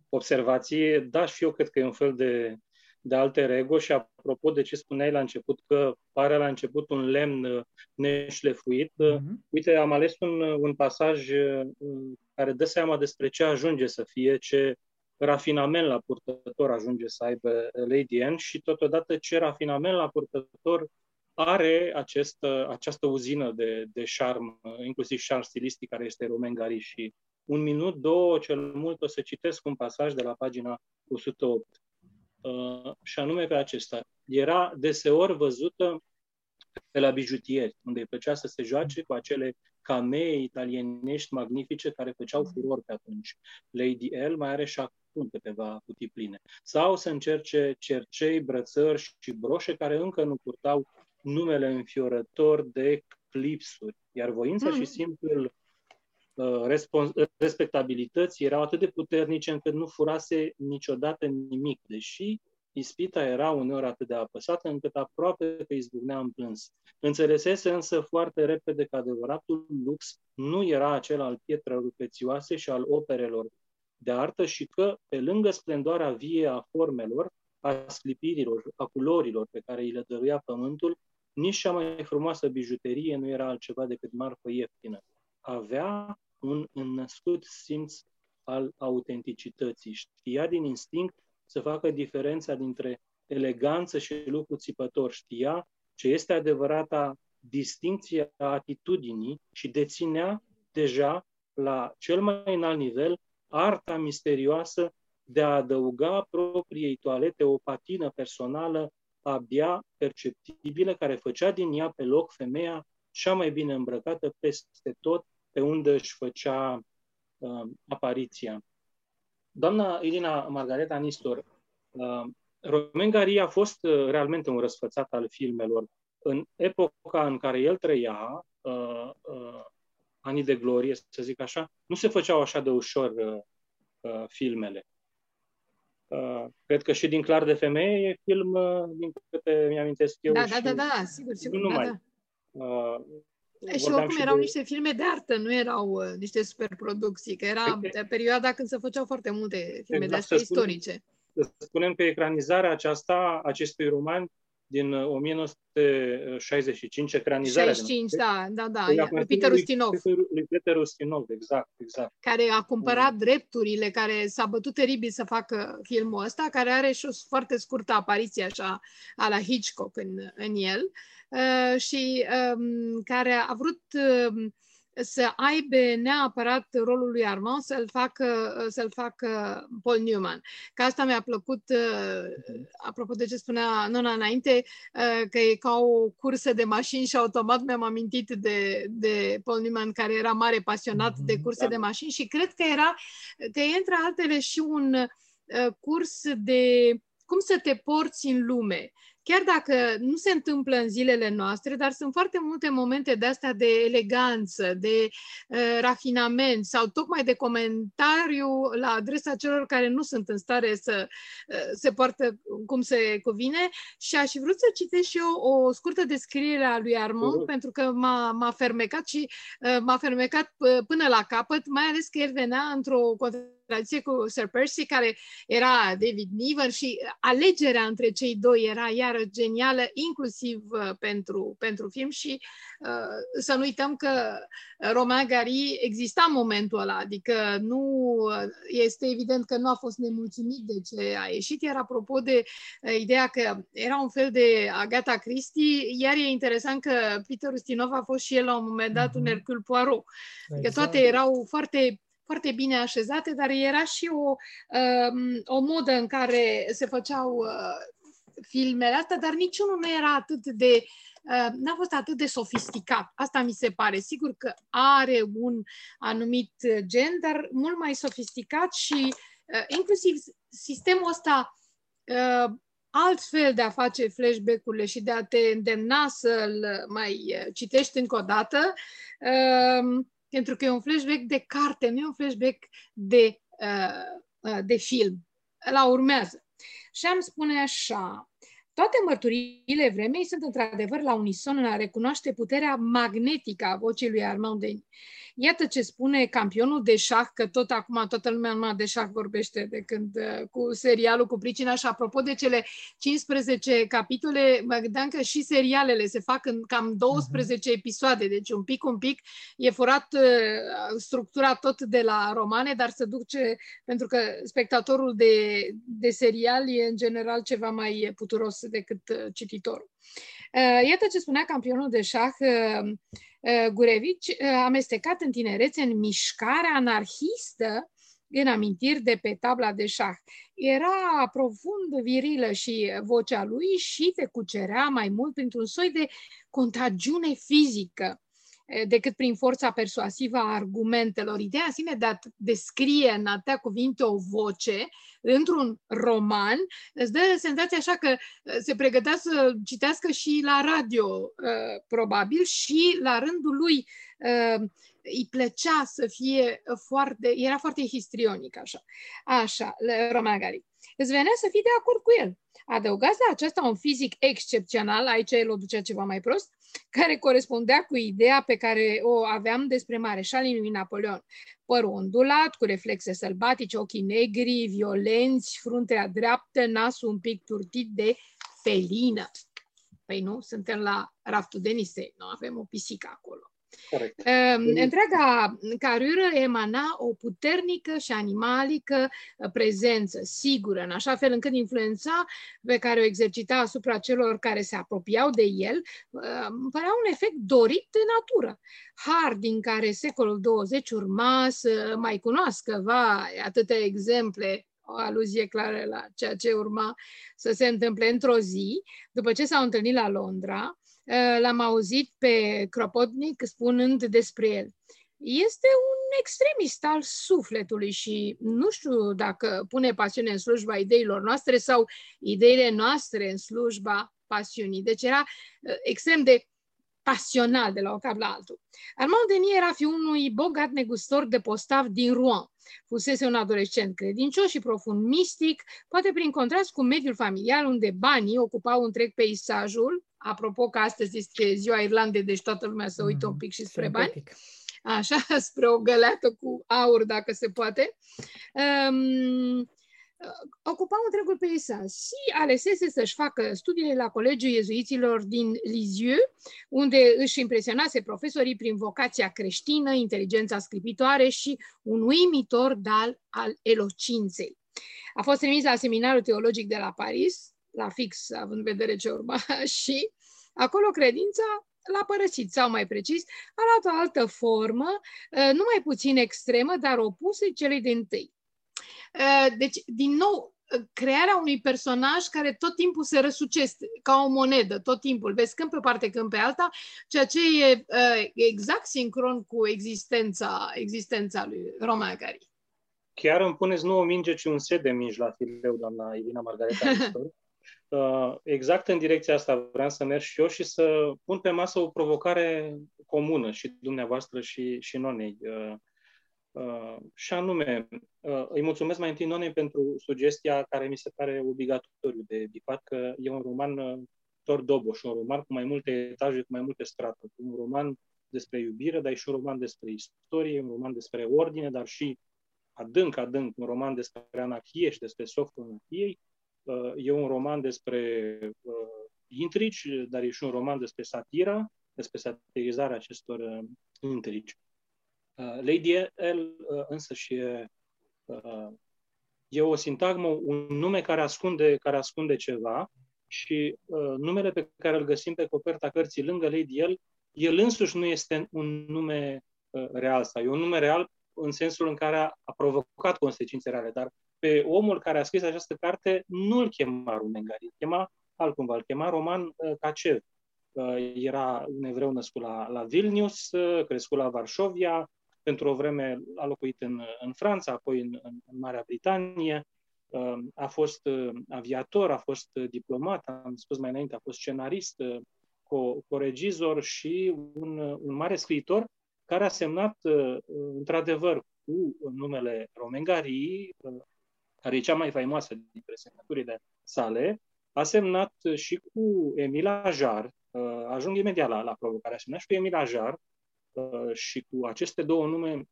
observații. Da, și eu cred că e un fel de, de alte rego și apropo de ce spuneai la început, că pare la început un lemn neșlefuit, uh-huh. uite, am ales un, un pasaj care dă seama despre ce ajunge să fie, ce rafinament la purtător ajunge să aibă Lady Anne și totodată ce rafinament la purtător are acest, această uzină de, de șarm, inclusiv șarm stilistic care este Romain Gary și un minut, două, cel mult o să citesc un pasaj de la pagina 108. Uh, și anume pe acesta. Era deseori văzută pe la bijutieri, unde îi plăcea să se joace cu acele camee italienești magnifice care făceau furor pe atunci. Lady L mai are și acum câteva cutii pline. Sau să încerce cercei, brățări și broșe care încă nu purtau numele înfiorător de clipsuri. Iar voința mm. și simplul uh, respectabilității erau atât de puternice încât nu furase niciodată nimic, deși Ispita era uneori atât de apăsată încât aproape că izbucnea în plâns. Înțelesese însă foarte repede că adevăratul lux nu era acel al pietrelor prețioase și al operelor de artă și că, pe lângă splendoarea vie a formelor, a sclipirilor, a culorilor pe care îi le dăruia pământul, nici cea mai frumoasă bijuterie nu era altceva decât marfă ieftină. Avea un înnăscut simț al autenticității. Știa din instinct să facă diferența dintre eleganță și lucru țipător. Știa ce este adevărata distinție a atitudinii și deținea deja la cel mai înalt nivel arta misterioasă de a adăuga propriei toalete o patină personală abia perceptibilă, care făcea din ea pe loc femeia cea mai bine îmbrăcată peste tot pe unde își făcea uh, apariția. Doamna Irina Margareta Nistor, uh, Romain Gary a fost uh, realmente un răsfățat al filmelor. În epoca în care el trăia, uh, uh, anii de glorie, să zic așa, nu se făceau așa de ușor uh, uh, filmele. Uh, cred că și din Clar de femeie e film, uh, din câte mi-amintesc eu. Da, da, da, da, sigur, sigur. Nu da, numai. Da. Uh, și oricum și erau de... niște filme de artă, nu erau uh, niște superproducții, că era de perioada când se făceau foarte multe filme exact, de astea istorice. Să spunem că ecranizarea aceasta, acestui roman din 1965, uh, ecranizarea. 65, da, da, da, lui Peter Ustinov. Lui Peter Ustinov, exact, exact. Care a cumpărat mm. drepturile, care s-a bătut teribil să facă filmul ăsta, care are și o foarte scurtă apariție așa a la Hitchcock în, în el uh, și um, care a vrut uh, să aibă neapărat rolul lui Armand să-l facă, să-l facă Paul Newman. Că asta mi-a plăcut, uh, apropo de ce spunea Nona înainte, uh, că e ca o cursă de mașini și automat mi-am amintit de, de Paul Newman, care era mare pasionat de mhm, curse da. de mașini și cred că era, că e între altele și un uh, curs de cum să te porți în lume chiar dacă nu se întâmplă în zilele noastre, dar sunt foarte multe momente de astea de eleganță, de uh, rafinament sau tocmai de comentariu la adresa celor care nu sunt în stare să uh, se poartă cum se cuvine și aș fi vrut să citesc și eu o scurtă descriere a lui Armand, uh-huh. pentru că m-a, m-a fermecat și uh, m-a fermecat p- până la capăt, mai ales că el venea într-o tradiție cu Sir Percy, care era David Niven și alegerea între cei doi era iară genială, inclusiv uh, pentru, pentru film și uh, să nu uităm că Romain Gary exista în momentul ăla, adică nu uh, este evident că nu a fost nemulțumit de ce a ieșit, iar apropo de uh, ideea că era un fel de Agatha Christie, iar e interesant că Peter Ustinov a fost și el la un moment dat mm-hmm. un mhm. Hercule Poirot. Exact. Că toate erau foarte foarte bine așezate, dar era și o, um, o modă în care se făceau uh, filmele astea, dar niciunul nu era atât de uh, n-a fost atât de sofisticat. Asta mi se pare. Sigur că are un anumit gen, dar mult mai sofisticat și uh, inclusiv sistemul ăsta uh, altfel de a face flashback-urile și de a te îndemna să-l mai uh, citești încă o dată. Uh, pentru că e un flashback de carte, nu e un flashback de, uh, uh, de film. La urmează. Și am spune așa, toate mărturiile vremei sunt într-adevăr la unison în a recunoaște puterea magnetică a vocii lui Armand Denis. Iată ce spune campionul de șah, că tot acum toată lumea numai de șah vorbește de când uh, cu serialul cu pricina și apropo de cele 15 capitole, mă gândeam că și serialele se fac în cam 12 uh-huh. Mhm. episoade, deci un pic, un pic, e furat uh, structura tot de la romane, dar se duce, pentru că spectatorul de, de serial e în general ceva mai puturos decât uh, cititorul. Iată ce spunea campionul de șah Uh, Gurevici uh, amestecat în tinerețe în mișcarea anarhistă în amintiri de pe tabla de șah. Era profund virilă și vocea lui și te cucerea mai mult printr-un soi de contagiune fizică decât prin forța persuasivă a argumentelor. Ideea în sine de a descrie în atâtea cuvinte o voce într-un roman îți dă senzația așa că se pregătea să citească și la radio, probabil, și la rândul lui îi plăcea să fie foarte, era foarte histrionic așa. Așa, Roman Gary. Îți venea să fii de acord cu el. Adăugați la acesta un fizic excepțional, aici el o ducea ceva mai prost, care corespundea cu ideea pe care o aveam despre mareșalii lui Napoleon. Părul ondulat, cu reflexe sălbatice, ochii negri, violenți, fruntea dreaptă, nasul un pic turtit de felină. Păi nu, suntem la raftul de nisei, nu avem o pisică acolo. Corect. Ehm, întreaga carură emana o puternică și animalică uh, prezență, sigură, în așa fel încât influența pe care o exercita asupra celor care se apropiau de el uh, părea un efect dorit de natură. Har din care secolul 20 urma să mai cunoască, va, atâtea exemple o aluzie clară la ceea ce urma să se întâmple într-o zi, după ce s-au întâlnit la Londra, Eh, l-am auzit pe Kropotnik spunând despre el. Este un extremist al sufletului și nu știu dacă pune pasiune în slujba ideilor noastre sau ideile noastre în slujba pasiunii. Deci era eh, extrem de pasional de la o cap la altul. Armand Denis era fiul unui bogat negustor de postav din Rouen. Fusese un adolescent credincios și profund mistic, poate prin contrast cu mediul familial unde banii ocupau întreg peisajul, apropo că astăzi este ziua Irlandei, deci toată lumea să uită un mhm. pic și spre bani. Așa, spre o găleată cu aur, dacă se poate. Um, ocupau întregul peisaj și alesese să-și facă studiile la Colegiul Iezuiților din Lisieux, unde își impresionase profesorii prin vocația creștină, inteligența scripitoare și un uimitor dal al elocinței. A fost trimis la seminarul teologic de la Paris, la fix, având în vedere ce urma, și acolo credința l-a părăsit, sau mai precis, a luat o altă formă, uh, nu mai puțin extremă, dar opusă celei din tâi. Uh, deci, din nou, uh, crearea unui personaj care tot timpul se răsucește ca o monedă, tot timpul, vezi când pe parte, când pe alta, ceea ce e exact sincron cu existența, existența lui Roman Gary. Chiar îmi puneți nu o minge, ci un set de mingi la fileu, doamna Irina Margareta Uh, exact în direcția asta vreau să merg și eu și să pun pe masă o provocare comună și dumneavoastră și, și Nonei. Uh, uh, și anume, îi mulțumesc mai întâi Nonei pentru sugestia care mi se pare obligatoriu de bifat, că e un roman Tor Doboș, un roman cu mai multe etaje, cu mai multe straturi. Un roman despre iubire, dar e și un roman despre istorie, un roman despre ordine, dar și adânc, adânc, un roman despre anarhie și despre softul anarhiei. Uh, e un roman despre uh, intrici, dar e și un roman despre satira, despre satirizarea acestor uh, intrici. Uh, Lady L uh, însă și e, uh, e o sintagmă, un nume care ascunde, care ascunde ceva și uh, numele pe care îl găsim pe coperta cărții lângă Lady L, el însuși nu este un nume uh, real sau e un nume real în sensul în care a, a provocat consecințe reale, dar pe omul care a scris această carte nu îl chema Rumengari, îl chema altcumva, îl chema Roman uh, Cacev. Uh, era un evreu născut la, la Vilnius, uh, crescut la Varșovia, pentru o vreme a locuit în, în Franța, apoi în, în Marea Britanie, uh, a fost uh, aviator, a fost uh, diplomat, am spus mai înainte, a fost scenarist, co- coregizor și un, un mare scriitor care a semnat, într-adevăr, cu numele Romengarii, care e cea mai faimoasă dintre semnăturile sale, a semnat și cu Emil Ajar, ajung imediat la, la provocare, a semnat și cu Emil Ajar, și cu aceste două nume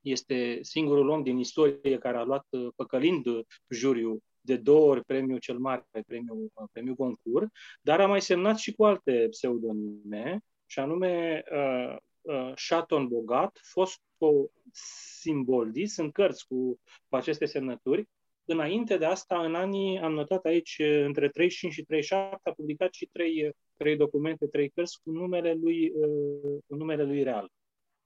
este singurul om din istorie care a luat păcălind juriul de două ori premiul cel mare, premiul, premiul Goncourt, dar a mai semnat și cu alte pseudonime, și anume uh, uh, Chaton Bogat, fost o simboldi, sunt cărți cu, cu aceste semnături. Înainte de asta, în anii, am notat aici, între 35 și 37, a publicat și trei, trei documente, trei cărți cu numele lui, uh, cu numele lui real.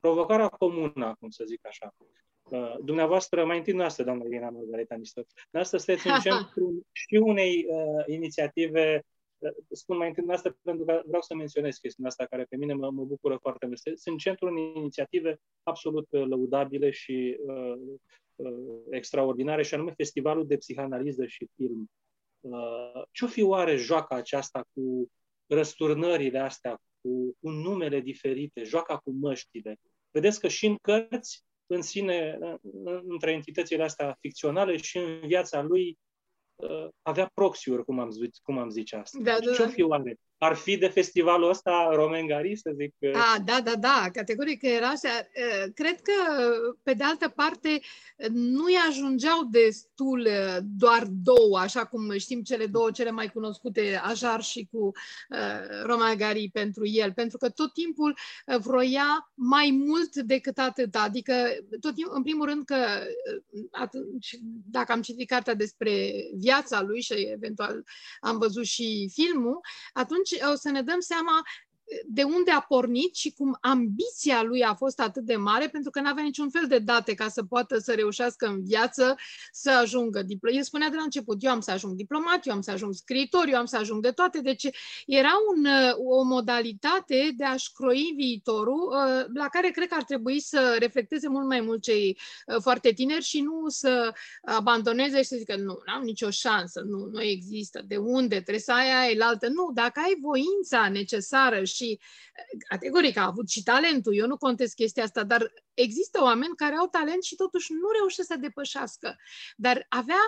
Provocarea comună, cum să zic așa. Uh, dumneavoastră, mai întâi noastră, doamna Irina Margareta Nistor, dumneavoastră sunteți în centru și unei uh, inițiative uh, spun mai întâi noastră pentru că vreau să menționez chestiunea asta care pe mine mă, mă bucură foarte mult. Sunt centru unei inițiative absolut uh, lăudabile și uh, uh, extraordinare și anume Festivalul de Psihanaliză și Film. Uh, ce-o fi oare joaca aceasta cu răsturnările astea, cu, cu numele diferite, joaca cu măștile? Vedeți că și în cărți, în sine, între entitățile astea ficționale și în viața lui, uh, avea proxiuri, cum am, zis, cum am zice asta. Da, da, Ce-o da. fi oare? Ar fi de festivalul ăsta Romengari, să zic? A, da, da, da, categoric era așa. Cred că, pe de altă parte, nu-i ajungeau destul doar două, așa cum știm cele două cele mai cunoscute, Ajar și cu uh, Romengari pentru el, pentru că tot timpul vroia mai mult decât atât. Adică, tot timpul, în primul rând că atunci, dacă am citit cartea despre viața lui și eventual am văzut și filmul, atunci o să ne dăm seama de unde a pornit și cum ambiția lui a fost atât de mare, pentru că nu avea niciun fel de date ca să poată să reușească în viață să ajungă diplomat. El spunea de la început, eu am să ajung diplomat, eu am să ajung scriitor, eu am să ajung de toate. Deci era un, o modalitate de a-și croi viitorul, uh, la care cred că ar trebui să reflecteze mult mai mult cei uh, foarte tineri și nu să abandoneze și să zică, nu, nu am nicio șansă, nu, nu există, de unde, trebuie să ai aia, altă. Nu, dacă ai voința necesară și categoric a avut și talentul, eu nu contest chestia asta, dar există oameni care au talent și totuși nu reușesc să depășească. Dar avea,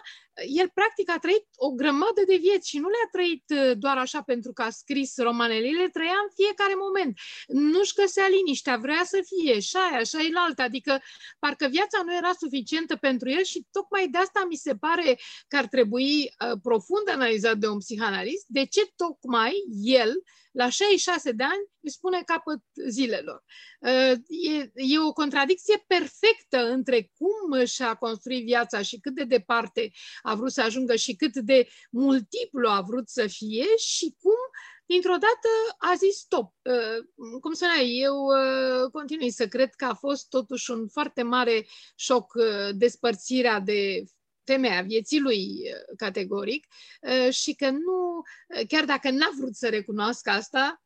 el practic a trăit o grămadă de vieți și nu le-a trăit uh, doar așa pentru că a scris romanele, le trăia în fiecare moment. Nu-și găsea liniștea, vrea să fie și aia, și aia altă, adică parcă viața nu era suficientă pentru el și tocmai de asta mi se pare că ar trebui uh, profund analizat de un psihanalist, de ce tocmai el la 66 de ani îi spune capăt zilelor. Uh, e, e o contradicție perfectă între cum și-a construit viața și cât de departe a vrut să ajungă și cât de multiplu a vrut să fie și cum dintr-o dată a zis stop. Uh, cum spuneai, eu uh, continui să cred că a fost totuși un foarte mare șoc despărțirea de femeia vieții lui uh, categoric uh, și că nu, uh, chiar dacă n-a vrut să recunoască asta,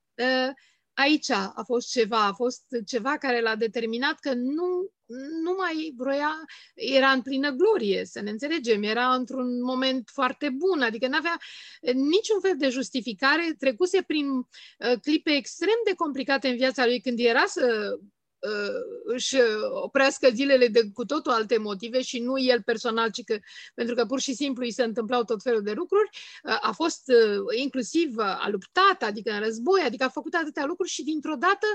aici a fost ceva, a fost ceva care l-a determinat că nu, nu mai vroia, era în plină glorie, să ne înțelegem, era într-un moment foarte bun, adică nu avea niciun fel de justificare, trecuse prin clipe extrem de complicate în viața lui când era să uh, își oprească zilele de cu totul alte motive și nu el personal, ci că, pentru că pur și simplu îi se întâmplau tot felul de lucruri, uh, a fost uh, inclusiv uh, a luptat, adică în război, adică a făcut atâtea lucruri și dintr-o dată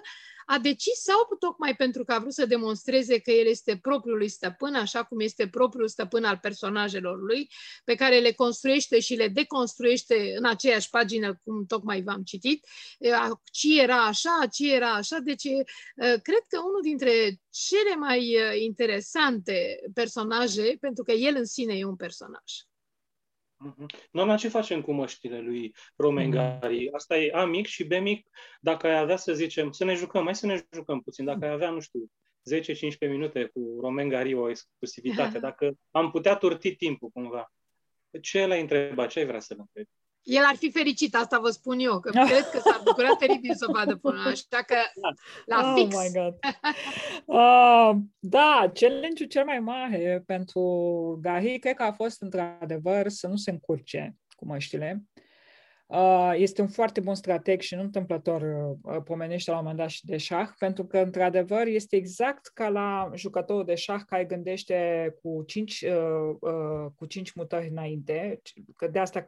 a decis sau tocmai pentru că a vrut să demonstreze că el este propriul lui stăpân, așa cum este propriul stăpân al personajelor lui, pe care le construiește și le deconstruiește în aceeași pagină, cum tocmai v-am citit, ci era așa, ci era așa, deci cred că unul dintre cele mai interesante personaje, pentru că el în sine e un personaj. Mhm. Nona, ce facem cu măștile lui Romengari? Mhm. Asta e A mic și B mic. Dacă ai avea, să zicem, să ne jucăm, mai să ne jucăm puțin. Dacă ai avea, nu știu, 10-15 minute cu Romengari o exclusivitate, dacă am putea turti timpul cumva, ce l-ai întrebat? Ce ai vrea să-l întrebi? El ar fi fericit, asta vă spun eu, că cred că s-ar bucura teribil să o vadă până așa că la oh fix. My God. Uh, da, challenge-ul cel mai mare pentru Gahi cred că a fost într-adevăr să nu se încurce cu măștile. Uh, este un foarte bun strateg și nu întâmplător uh, pomenește la un moment dat și de șah, pentru că, într-adevăr, este exact ca la jucătorul de șah care gândește cu cinci, uh, cu cinci mutări înainte, că de asta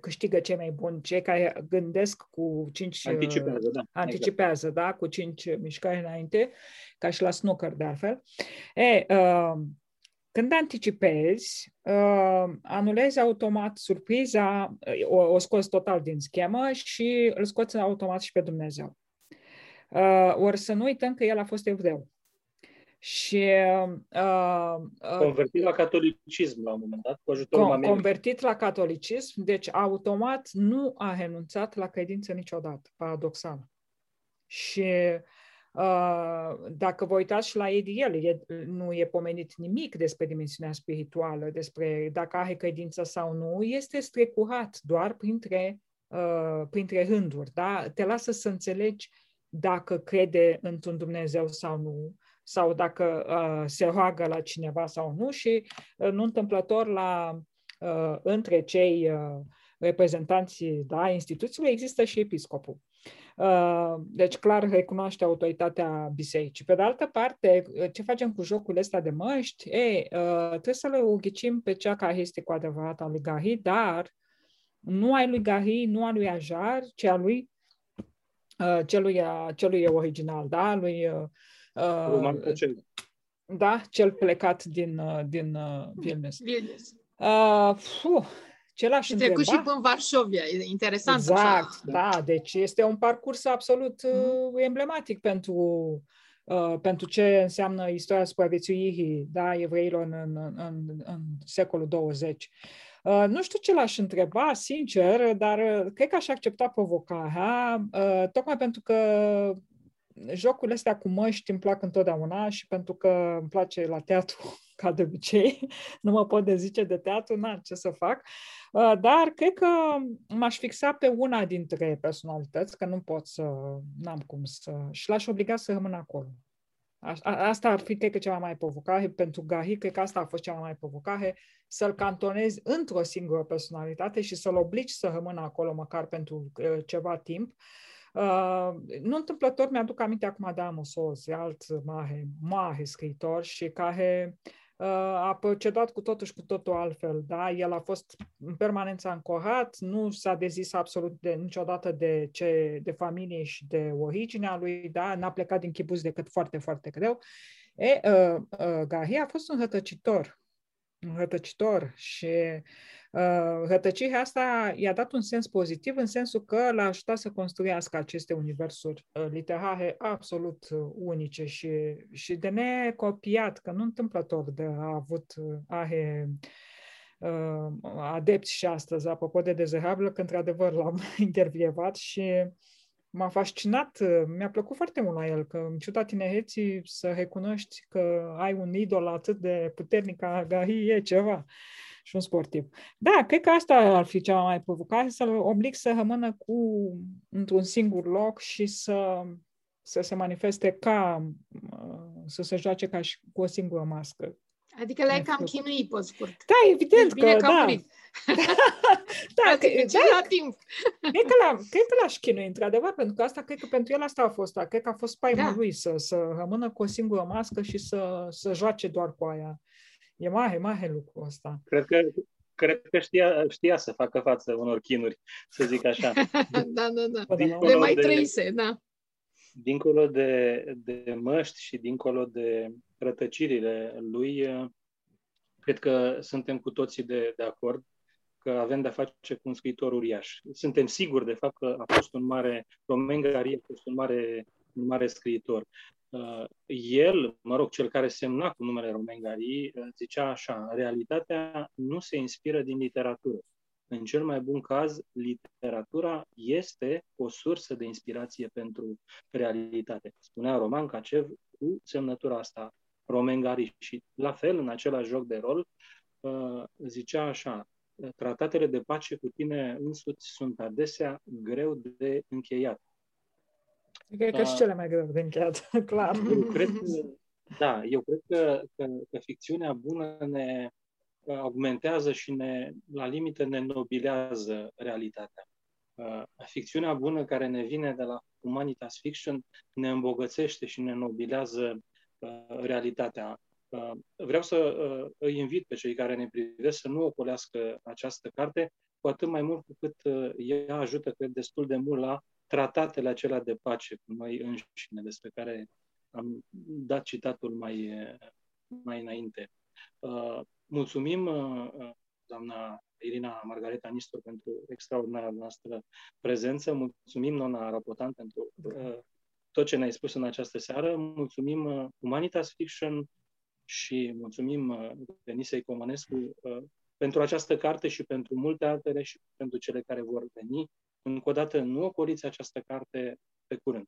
câștigă cei mai buni, cei care gândesc cu cinci... Anticipează, da. Anticipează, exact. da, cu cinci mișcări înainte, ca și la snooker, de altfel. E, când anticipezi, uh, anulezi automat surpriza, uh, o, o scoți total din schemă și îl scoți automat și pe Dumnezeu. Uh, ori să nu uităm că el a fost evreu. Și, uh, uh, convertit la catolicism la un moment dat, cu ajutorul con- Convertit la catolicism, deci automat nu a renunțat la credință niciodată, paradoxal. Și Uh, dacă vă uitați și la el, e, nu e pomenit nimic despre dimensiunea spirituală, despre dacă are credință sau nu, este strecurat doar printre, uh, printre rânduri. Da? Te lasă să înțelegi dacă crede într-un Dumnezeu sau nu, sau dacă uh, se roagă la cineva sau nu și uh, nu întâmplător la uh, între cei uh, reprezentanții da, instituțiilor există și episcopul. Uh, deci, clar, recunoaște autoritatea bisericii. Pe de altă parte, ce facem cu jocul ăsta de măști? Ei, uh, trebuie să le ughicim pe cea care este cu adevărat a lui Gahi, dar nu ai lui Gahi, nu a lui Ajar, ci a lui uh, celui, celui original, da? Lui, uh, da, cel plecat din, din uh, Vilnius. Vilnius. Uh, ce l-aș întreba? Trecut și până Varșovia, e interesant. Exact, așa. da, deci este un parcurs absolut mm. uh, emblematic pentru, uh, pentru ce înseamnă istoria supraviețuirii da, evreilor în, în, în, în secolul 20. Uh, nu știu ce l-aș întreba, sincer, dar uh, cred că aș accepta provocarea, uh, tocmai pentru că jocurile astea cu măști îmi plac întotdeauna și pentru că îmi place la teatru, ca de obicei, nu mă pot dezice de teatru, n ce să fac. Uh, dar cred că m-aș fixa pe una dintre personalități, că nu pot să, n-am cum să, și l-aș obliga să rămână acolo. Aș, asta ar fi, cred că, cea mai provocare pentru Gahi, cred că asta a fost cea mai provocare, să-l cantonezi într-o singură personalitate și să-l obligi să rămână acolo măcar pentru uh, ceva timp. Uh, nu întâmplător mi-aduc aminte acum de Amos Oz, alt mare, mare scriitor și care uh, a procedat cu totul și cu totul altfel. Da? El a fost în permanență ancorat, nu s-a dezis absolut de, niciodată de, ce, de familie și de originea lui, da? n-a plecat din chibuz decât foarte, foarte greu. E, uh, uh, Gahi a fost un rătăcitor, un rătăcitor și Uh, rătăcirea asta i-a dat un sens pozitiv în sensul că l-a ajutat să construiască aceste universuri uh, literare absolut uh, unice și, și de necopiat, că nu întâmplător de a avut, are adepți și astăzi, apropo de dezerabilă, că într-adevăr l-am intervievat și m-a fascinat, mi-a plăcut foarte mult la el, că în ciuda tinereții să recunoști că ai un idol atât de puternic ca Gary e ceva și un sportiv. Da, cred că asta ar fi cea mai provocare, să-l oblig să rămână cu, într-un singur loc și să, să se manifeste ca, uh, să se joace ca și cu o singură mască. Adică le-ai cam chinuit pe scurt. Da, evident Bine că, da. Da, că, da, la timp. Cred că, la, cred că l-aș chinui, într-adevăr, pentru că asta, cred că pentru el asta a fost, cred că a fost spaima da. lui să, să rămână cu o singură mască și să, să joace doar cu aia. E mare, mare lucru ăsta. Cred că, cred că știa, știa să facă față unor chinuri, să zic așa. da, da, da. Le mai de, trăise, da. Dincolo de, de măști și dincolo de rătăcirile lui, cred că suntem cu toții de, de acord că avem de-a face cu un scriitor uriaș. Suntem siguri, de fapt, că a fost un mare, Romain Gary a fost un mare, un mare scriitor. Uh, el, mă rog, cel care semna cu numele Romain Gary, uh, zicea așa, realitatea nu se inspiră din literatură. În cel mai bun caz, literatura este o sursă de inspirație pentru realitate. Spunea Roman Cacev cu semnătura asta, Romain Gary. Și la fel, în același joc de rol, uh, zicea așa, tratatele de pace cu tine însuți sunt adesea greu de încheiat. Cred că și cele mai greu de încheiat, clar. Eu cred că, da, eu cred că, că, că ficțiunea bună ne augmentează și ne, la limite ne nobilează realitatea. Uh, ficțiunea bună care ne vine de la Humanitas Fiction ne îmbogățește și ne nobilează uh, realitatea. Uh, vreau să uh, îi invit pe cei care ne privesc să nu ocolească această carte, cu atât mai mult cu cât uh, ea ajută, cred, destul de mult la tratatele acelea de pace cu noi înșine, despre care am dat citatul mai, mai înainte. Mulțumim, doamna Irina Margareta Nistor, pentru extraordinara noastră prezență. Mulțumim, nona Rapotan, pentru tot ce ne-ai spus în această seară. Mulțumim Humanitas Fiction, și mulțumim uh, Denisei Comănescu uh, pentru această carte și pentru multe altele și pentru cele care vor veni. Încă o dată, nu ocoliți această carte pe curând.